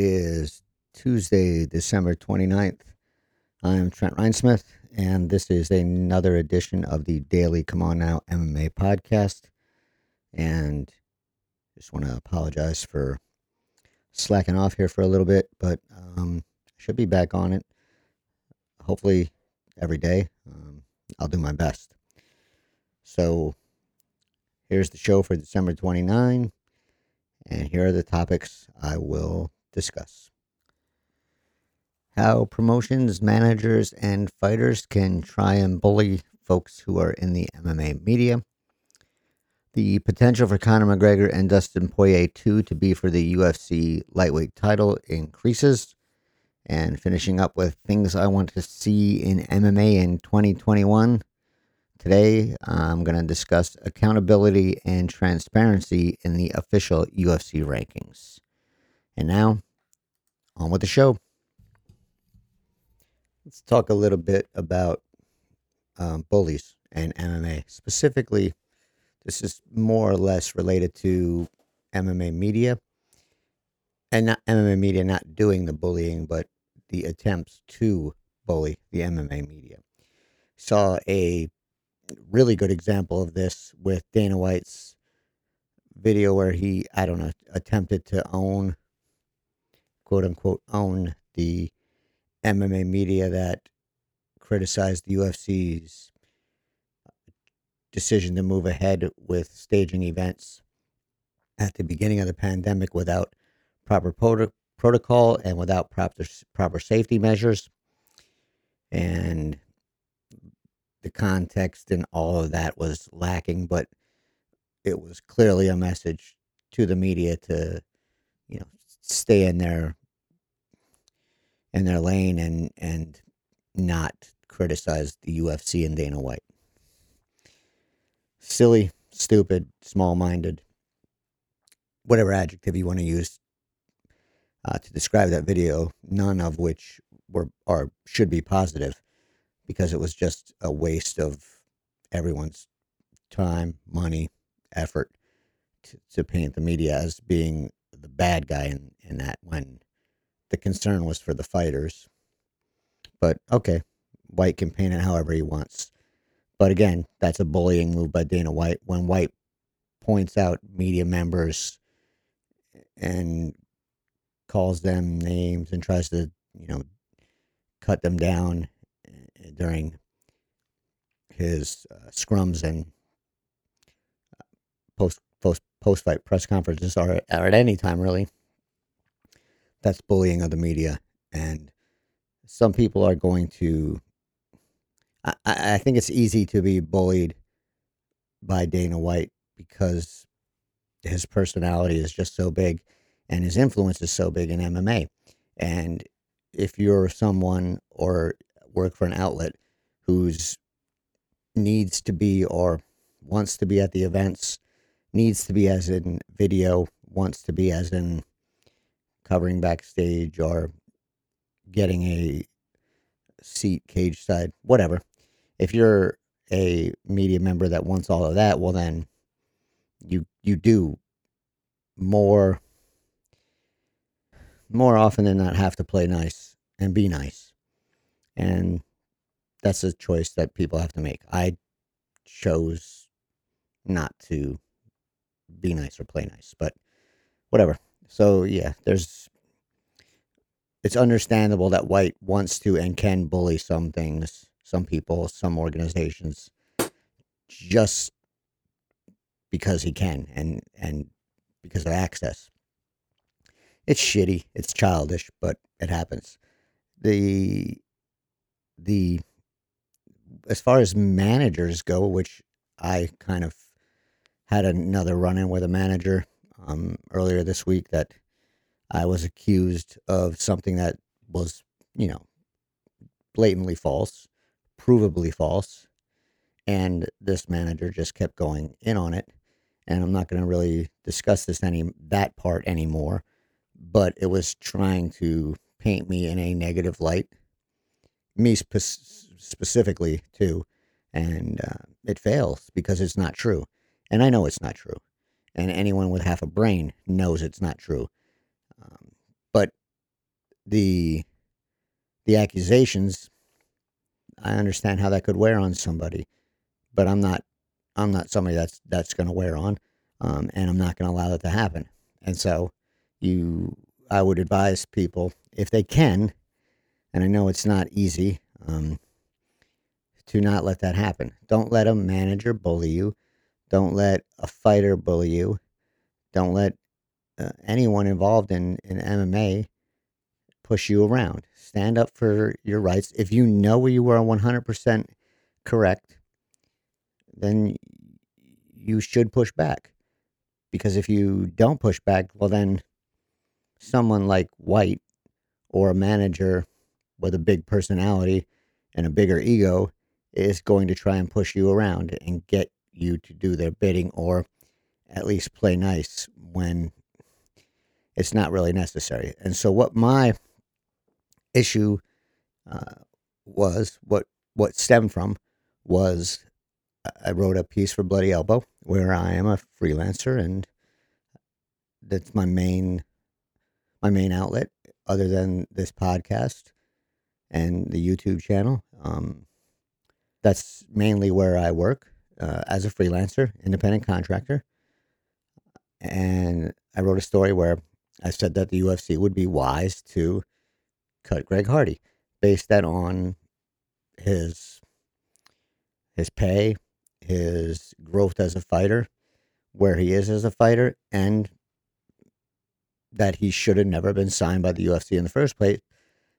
is Tuesday, December 29th. I'm Trent Reinsmith, and this is another edition of the Daily Come On Now MMA podcast. And just want to apologize for slacking off here for a little bit, but um, should be back on it. Hopefully, every day. Um, I'll do my best. So, here's the show for December 29, and here are the topics I will discuss. How promotions, managers, and fighters can try and bully folks who are in the MMA media. The potential for Conor McGregor and Dustin Poirier 2 to be for the UFC lightweight title increases. And finishing up with things I want to see in MMA in 2021. Today, I'm going to discuss accountability and transparency in the official UFC rankings. And now, on with the show. Let's talk a little bit about um, bullies and MMA. Specifically, this is more or less related to MMA media and not MMA media not doing the bullying, but the attempts to bully the MMA media. Saw a really good example of this with Dana White's video where he, I don't know, attempted to own, quote unquote, own the MMA media that criticized the UFC's decision to move ahead with staging events at the beginning of the pandemic without proper proto- protocol and without proper proper safety measures. And the context and all of that was lacking but it was clearly a message to the media to you know stay in their in their lane and and not criticize the UFC and Dana White. Silly, stupid, small minded, whatever adjective you want to use uh, to describe that video, none of which were or should be positive because it was just a waste of everyone's time, money, effort to, to paint the media as being the bad guy in, in that when the concern was for the fighters. But okay, White can paint it however he wants. But again, that's a bullying move by Dana White. When White points out media members and calls them names and tries to, you know, cut them down eh, during his uh, scrums and uh, post post post fight press conferences or, at any time really. That's bullying of the media, and some people are going to I, I think it's easy to be bullied by Dana White because his personality is just so big and his influence is so big in MMA. And if you're someone or work for an outlet who's needs to be or wants to be at the events, needs to be as in video, wants to be as in covering backstage or getting a seat cage side, whatever if you're a media member that wants all of that, well then you you do more more often than not have to play nice and be nice. And that's a choice that people have to make. I chose not to be nice or play nice, but whatever. So yeah, there's it's understandable that White wants to and can bully some things some people, some organizations, just because he can and and because of access. It's shitty. It's childish, but it happens. The the as far as managers go, which I kind of had another run in with a manager um, earlier this week that I was accused of something that was, you know, blatantly false provably false. And this manager just kept going in on it. And I'm not going to really discuss this any that part anymore, but it was trying to paint me in a negative light, me spe- specifically too, and uh, it fails because it's not true, and I know it's not true, and anyone with half a brain knows it's not true. Um, but the the accusations, I understand how that could wear on somebody, but I'm not I'm not somebody that's that's going to wear on, um, and I'm not going to allow that to happen. And so, you, I would advise people if they can, and I know it's not easy, um, to not let that happen. Don't let a manager bully you. Don't let a fighter bully you. Don't let uh, anyone involved in, in MMA push you around. Stand up for your rights. If you know where you are 100% correct, then you should push back. Because if you don't push back, well, then someone like White or a manager with a big personality and a bigger ego is going to try and push you around and get you to do their bidding or at least play nice when it's not really necessary. And so, what my issue uh, was, what what stemmed from, was I wrote a piece for Bloody Elbow where I am a freelancer and that's my main my main outlet other than this podcast and the YouTube channel. Um, that's mainly where I work uh, as a freelancer, independent contractor. And I wrote a story where I said that the UFC would be wise to cut Greg Hardy, based that on his his pay, his growth as a fighter, where he is as a fighter, and that he should have never been signed by the UFC in the first place,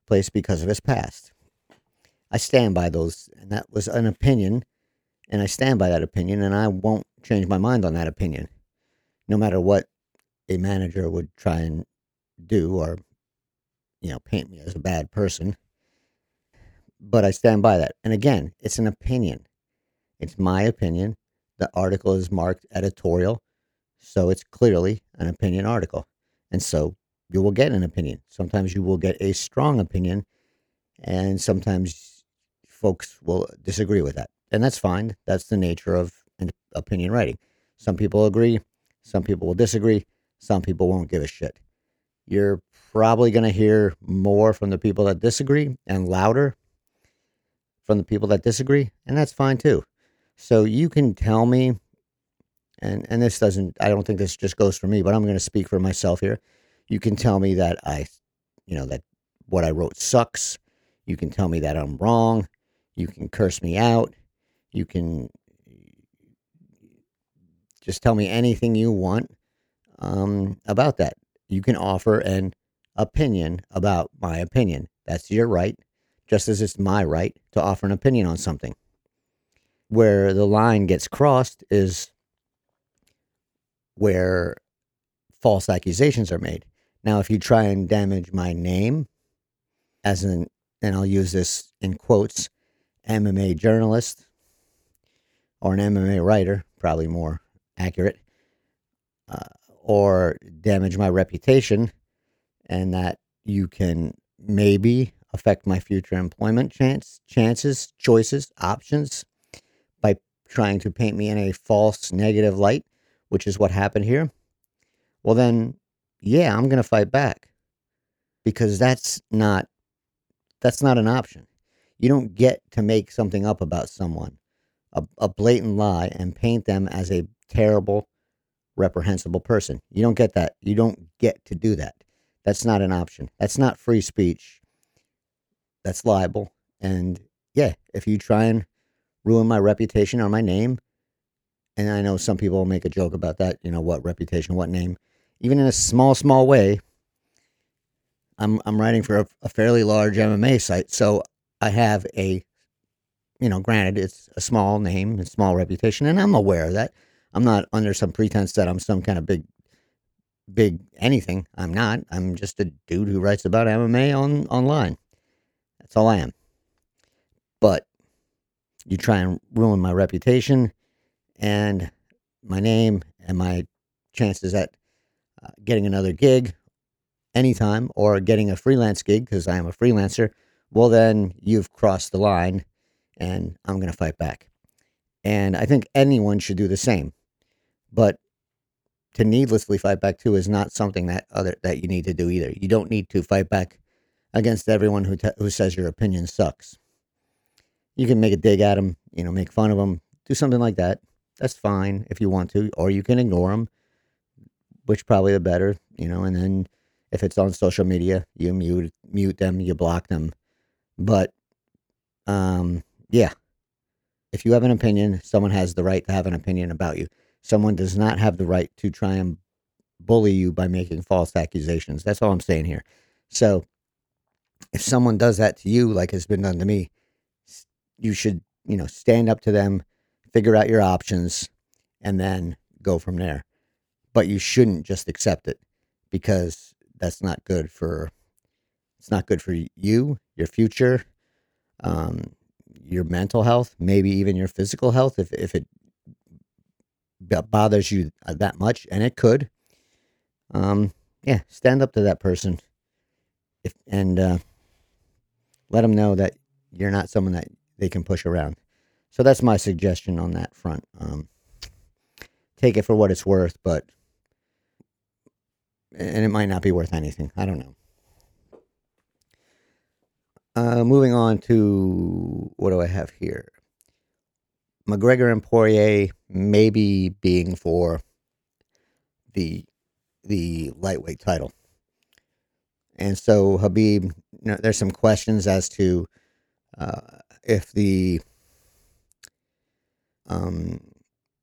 place because of his past. I stand by those, and that was an opinion, and I stand by that opinion, and I won't change my mind on that opinion, no matter what a manager would try and do or, you know, paint me as a bad person. But I stand by that. And again, it's an opinion. It's my opinion. The article is marked editorial, so it's clearly an opinion article. And so you will get an opinion. Sometimes you will get a strong opinion, and sometimes folks will disagree with that. And that's fine. That's the nature of opinion writing. Some people agree, some people will disagree, some people won't give a shit. You're probably going to hear more from the people that disagree and louder from the people that disagree, and that's fine too. So you can tell me, and and this doesn't. I don't think this just goes for me, but I'm going to speak for myself here. You can tell me that I, you know, that what I wrote sucks. You can tell me that I'm wrong. You can curse me out. You can just tell me anything you want um, about that. You can offer an opinion about my opinion. That's your right, just as it's my right to offer an opinion on something. Where the line gets crossed is where false accusations are made. Now, if you try and damage my name, as an, and I'll use this in quotes, MMA journalist or an MMA writer, probably more accurate, uh, or damage my reputation, and that you can maybe affect my future employment chance, chances, choices, options by trying to paint me in a false negative light, which is what happened here. Well, then, yeah, I'm going to fight back because that's not that's not an option. You don't get to make something up about someone, a, a blatant lie, and paint them as a terrible, reprehensible person. You don't get that. You don't get to do that. That's not an option. That's not free speech. That's libel. And yeah, if you try and ruin my reputation or my name, and I know some people make a joke about that, you know, what reputation, what name, even in a small, small way. I'm I'm writing for a, a fairly large MMA site, so I have a, you know, granted it's a small name, a small reputation, and I'm aware of that. I'm not under some pretense that I'm some kind of big, big anything. I'm not. I'm just a dude who writes about MMA on online. That's all I am. But you try and ruin my reputation and my name and my chances at uh, getting another gig anytime or getting a freelance gig because I am a freelancer, well, then you've crossed the line and I'm going to fight back. And I think anyone should do the same. But to needlessly fight back too is not something that other that you need to do either. You don't need to fight back against everyone who te- who says your opinion sucks. You can make a dig at them, you know, make fun of them, do something like that. That's fine if you want to, or you can ignore them, which probably the better, you know. And then if it's on social media, you mute mute them, you block them. But um, yeah, if you have an opinion, someone has the right to have an opinion about you. Someone does not have the right to try and bully you by making false accusations. That's all I'm saying here. So if someone does that to you, like has been done to me, you should, you know, stand up to them, figure out your options, and then go from there. But you shouldn't just accept it because that's not good for it's not good for you, your future, um, your mental health, maybe even your physical health if if it bothers you uh, that much, and it could. Um, yeah, stand up to that person, if and uh, let them know that you're not someone that they can push around. So that's my suggestion on that front. Um, take it for what it's worth, but and it might not be worth anything. I don't know. Uh, moving on to what do I have here? McGregor and Poirier maybe being for the the lightweight title. And so Khabib. you know, there's some questions as to uh, if the um,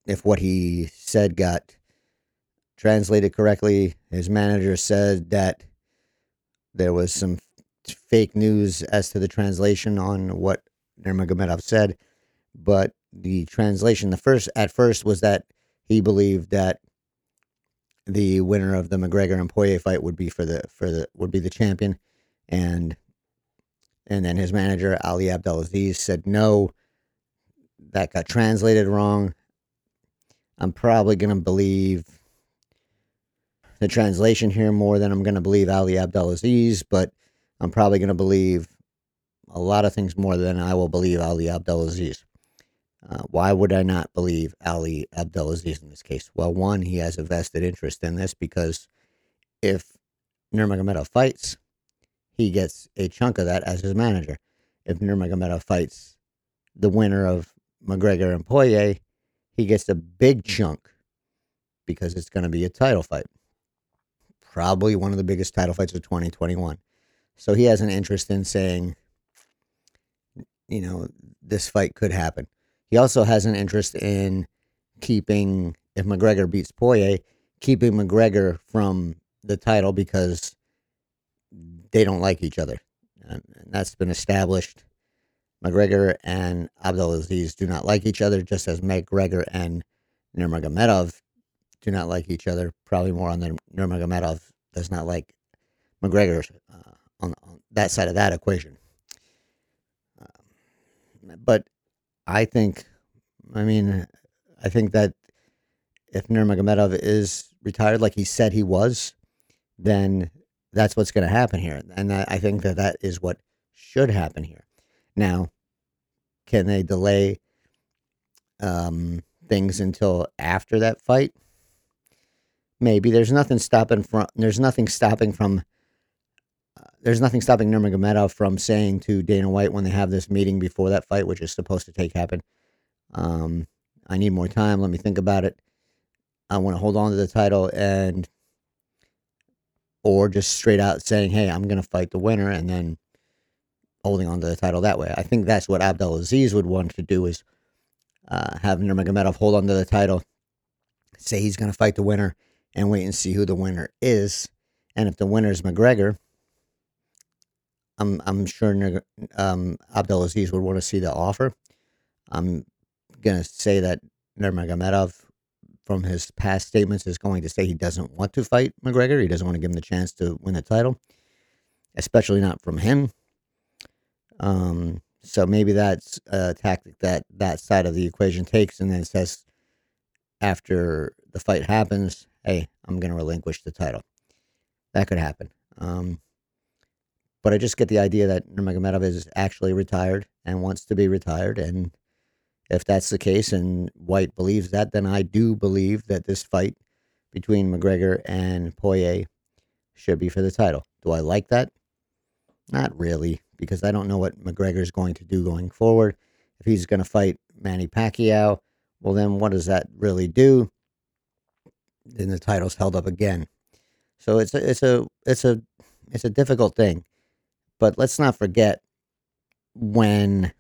if what he said got translated correctly. His manager said that there was some fake news as to the translation on what Nurmagomedov said, but the translation, the first at first was that he believed that the winner of the McGregor and Poirier fight would be for the for the would be the champion, and and then his manager Ali Abdelaziz said no, that got translated wrong. I'm probably gonna believe the translation here more than I'm gonna believe Ali Abdelaziz, but I'm probably gonna believe a lot of things more than I will believe Ali Abdelaziz. Uh, why would I not believe Ali Abdelaziz in this case? Well, one, he has a vested interest in this because if Nurmagomedov fights, he gets a chunk of that as his manager. If Nurmagomedov fights the winner of McGregor and Poirier, he gets a big chunk because it's going to be a title fight. Probably one of the biggest title fights of 2021. So he has an interest in saying, you know, this fight could happen. He also has an interest in keeping, if McGregor beats Poirier, keeping McGregor from the title because they don't like each other. And that's been established. McGregor and Abdelaziz do not like each other, just as McGregor and Nurmagomedov do not like each other. Probably more on the Nurmagomedov does not like McGregor uh, on, on, that side of that equation. Um, but I think, I mean, I think that if Nurmagomedov is retired like he said he was, then that's what's going to happen here. And I think that that is what should happen here. Now, can they delay um, things until after that fight? Maybe there's nothing stopping from there's nothing stopping from there's nothing stopping Nurmagomedov from saying to Dana White when they have this meeting before that fight, which is supposed to take happen, um, I need more time. Let me think about it. I want to hold on to the title and, or just straight out saying, hey, I'm going to fight the winner and then holding on to the title that way. I think that's what Abdelaziz would want to do is uh, have Nurmagomedov hold on to the title, say he's going to fight the winner, and wait and see who the winner is. And if the winner is McGregor, I'm I'm sure um, Abdelaziz would want to see the offer. I'm gonna say that Nurmagomedov, from his past statements, is going to say he doesn't want to fight McGregor. He doesn't want to give him the chance to win the title, especially not from him. Um, so maybe that's a tactic that that side of the equation takes, and then says after the fight happens, "Hey, I'm to relinquish the title." That could happen. Um, but I just get the idea that Nurmagomedov is actually retired and wants to be retired. And if that's the case and White believes that, then I do believe that this fight between McGregor and Poirier should be for the title. Do I like that? Not really, because I don't know what McGregor is going to do going forward. If he's going to fight Manny Pacquiao, well, then what does that really do? Then the title's held up again. So it's a it's a it's a it's a difficult thing. But let's not forget when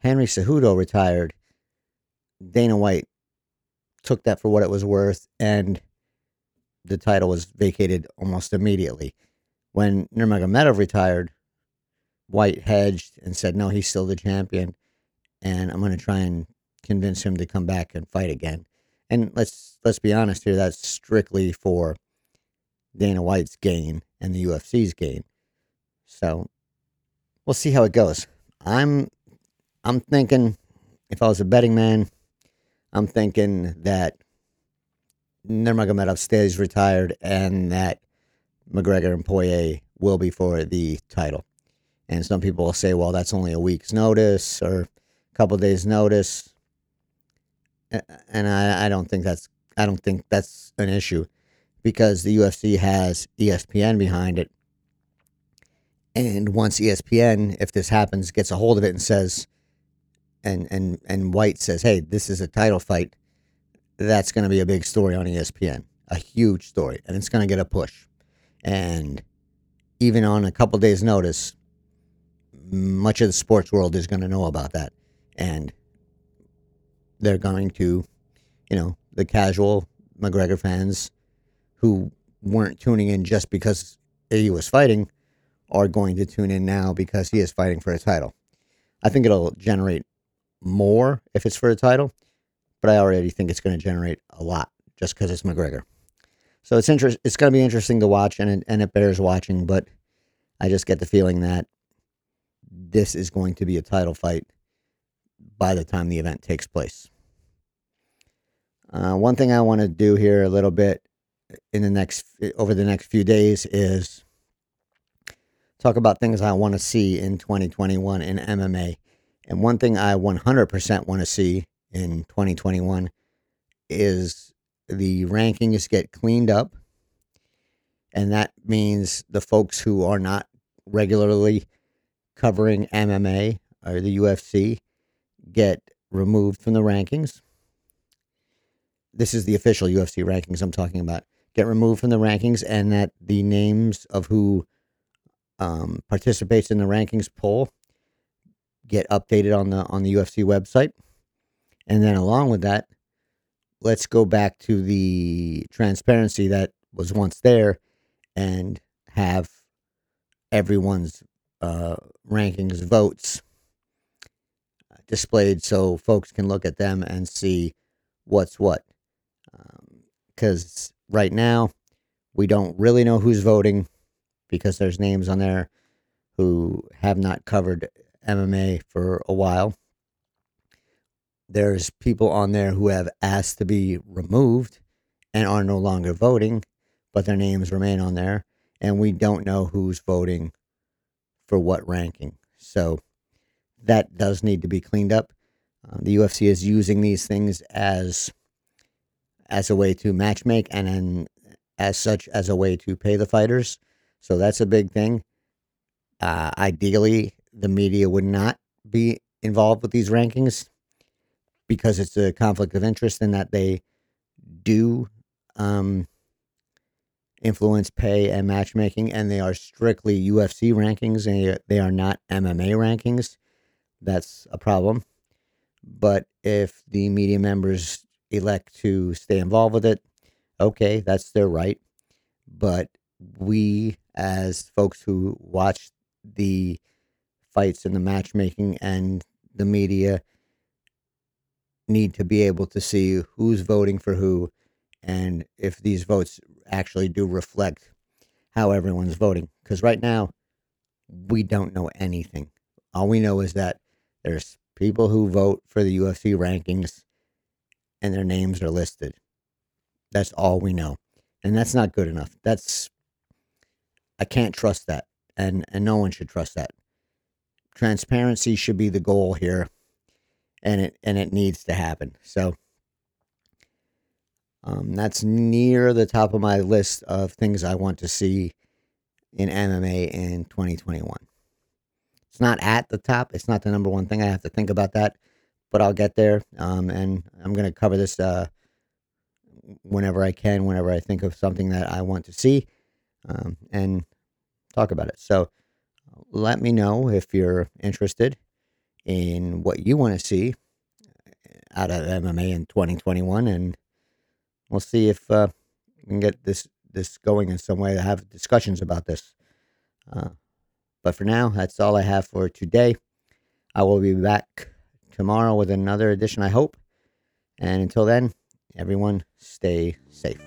Henry Cejudo retired, Dana White took that for what it was worth, and the title was vacated almost immediately. When Nurmagomedov retired, White hedged and said, "No, he's still the champion, and I'm going to try and convince him to come back and fight again." And let's let's be honest here, that's strictly for Dana White's gain and the UFC's gain. So we'll see how it goes. I'm I'm thinking if I was a betting man, I'm thinking that Nurmagomedov stays retired and that McGregor and Poirier will be for the title. And some people will say, well, that's only a week's notice or a couple days' notice. And I, I don't think that's I don't think that's an issue because the UFC has ESPN behind it. And once ESPN, if this happens, gets a hold of it and says, and and and White says, "Hey, this is a title fight," that's going to be a big story on ESPN, a huge story, and it's going to get a push. And even on a couple days' notice, much of the sports world is going to know about that, and they're going to, you know, the casual McGregor fans who weren't tuning in just because he was fighting are going to tune in now because he is fighting for a title. I think it'll generate more if it's for a title, but I already think it's going to generate a lot just because it's McGregor. So it's interest. It's going to be interesting to watch, and it, and it bears watching. But I just get the feeling that this is going to be a title fight by the time the event takes place. Uh, one thing I want to do here a little bit in the next over the next few days is talk about things I want to see in 2021 in MMA. And one thing I 100% want to see in 2021 is the rankings get cleaned up. And that means the folks who are not regularly covering MMA or the UFC get removed from the rankings. This is the official UFC rankings I'm talking about. Get removed from the rankings, and that the names of who um, participates in the rankings poll get updated on the on the UFC website. And then along with that, let's go back to the transparency that was once there and have everyone's uh, rankings votes displayed so folks can look at them and see what's what. Because um, right now, we don't really know who's voting because there's names on there who have not covered MMA for a while. There's people on there who have asked to be removed and are no longer voting, but their names remain on there. And we don't know who's voting for what ranking. So that does need to be cleaned up. Uh, the UFC is using these things as as a way to matchmake and then as such as a way to pay the fighters. So that's a big thing. Uh, ideally, the media would not be involved with these rankings because it's a conflict of interest in that they do um, influence pay and matchmaking, and they are strictly UFC rankings, and they are not MMA rankings. That's a problem. But if the media members elect to stay involved with it, okay, that's their right. But we, as folks who watch the fights and the matchmaking and the media need to be able to see who's voting for who and if these votes actually do reflect how everyone's voting. Because right now, we don't know anything. All we know is that there's people who vote for the UFC rankings and their names are listed. That's all we know. And that's not good enough. That's I can't trust that. And and no one should trust that. Transparency should be the goal here. And it and it needs to happen. So um, that's near the top of my list of things I want to see in MMA in 2021. It's not at the top. It's not the number one thing. I have to think about that, but I'll get there. Um, and I'm going to cover this uh, whenever I can, whenever I think of something that I want to see, um, and talk about it. So let me know if you're interested in what you want to see out of MMA in 2021, and we'll see if uh, we can get this this going in some way to have discussions about this. Uh, but for now, that's all I have for today. I will be back tomorrow with another edition, I hope. And until then, everyone stay safe.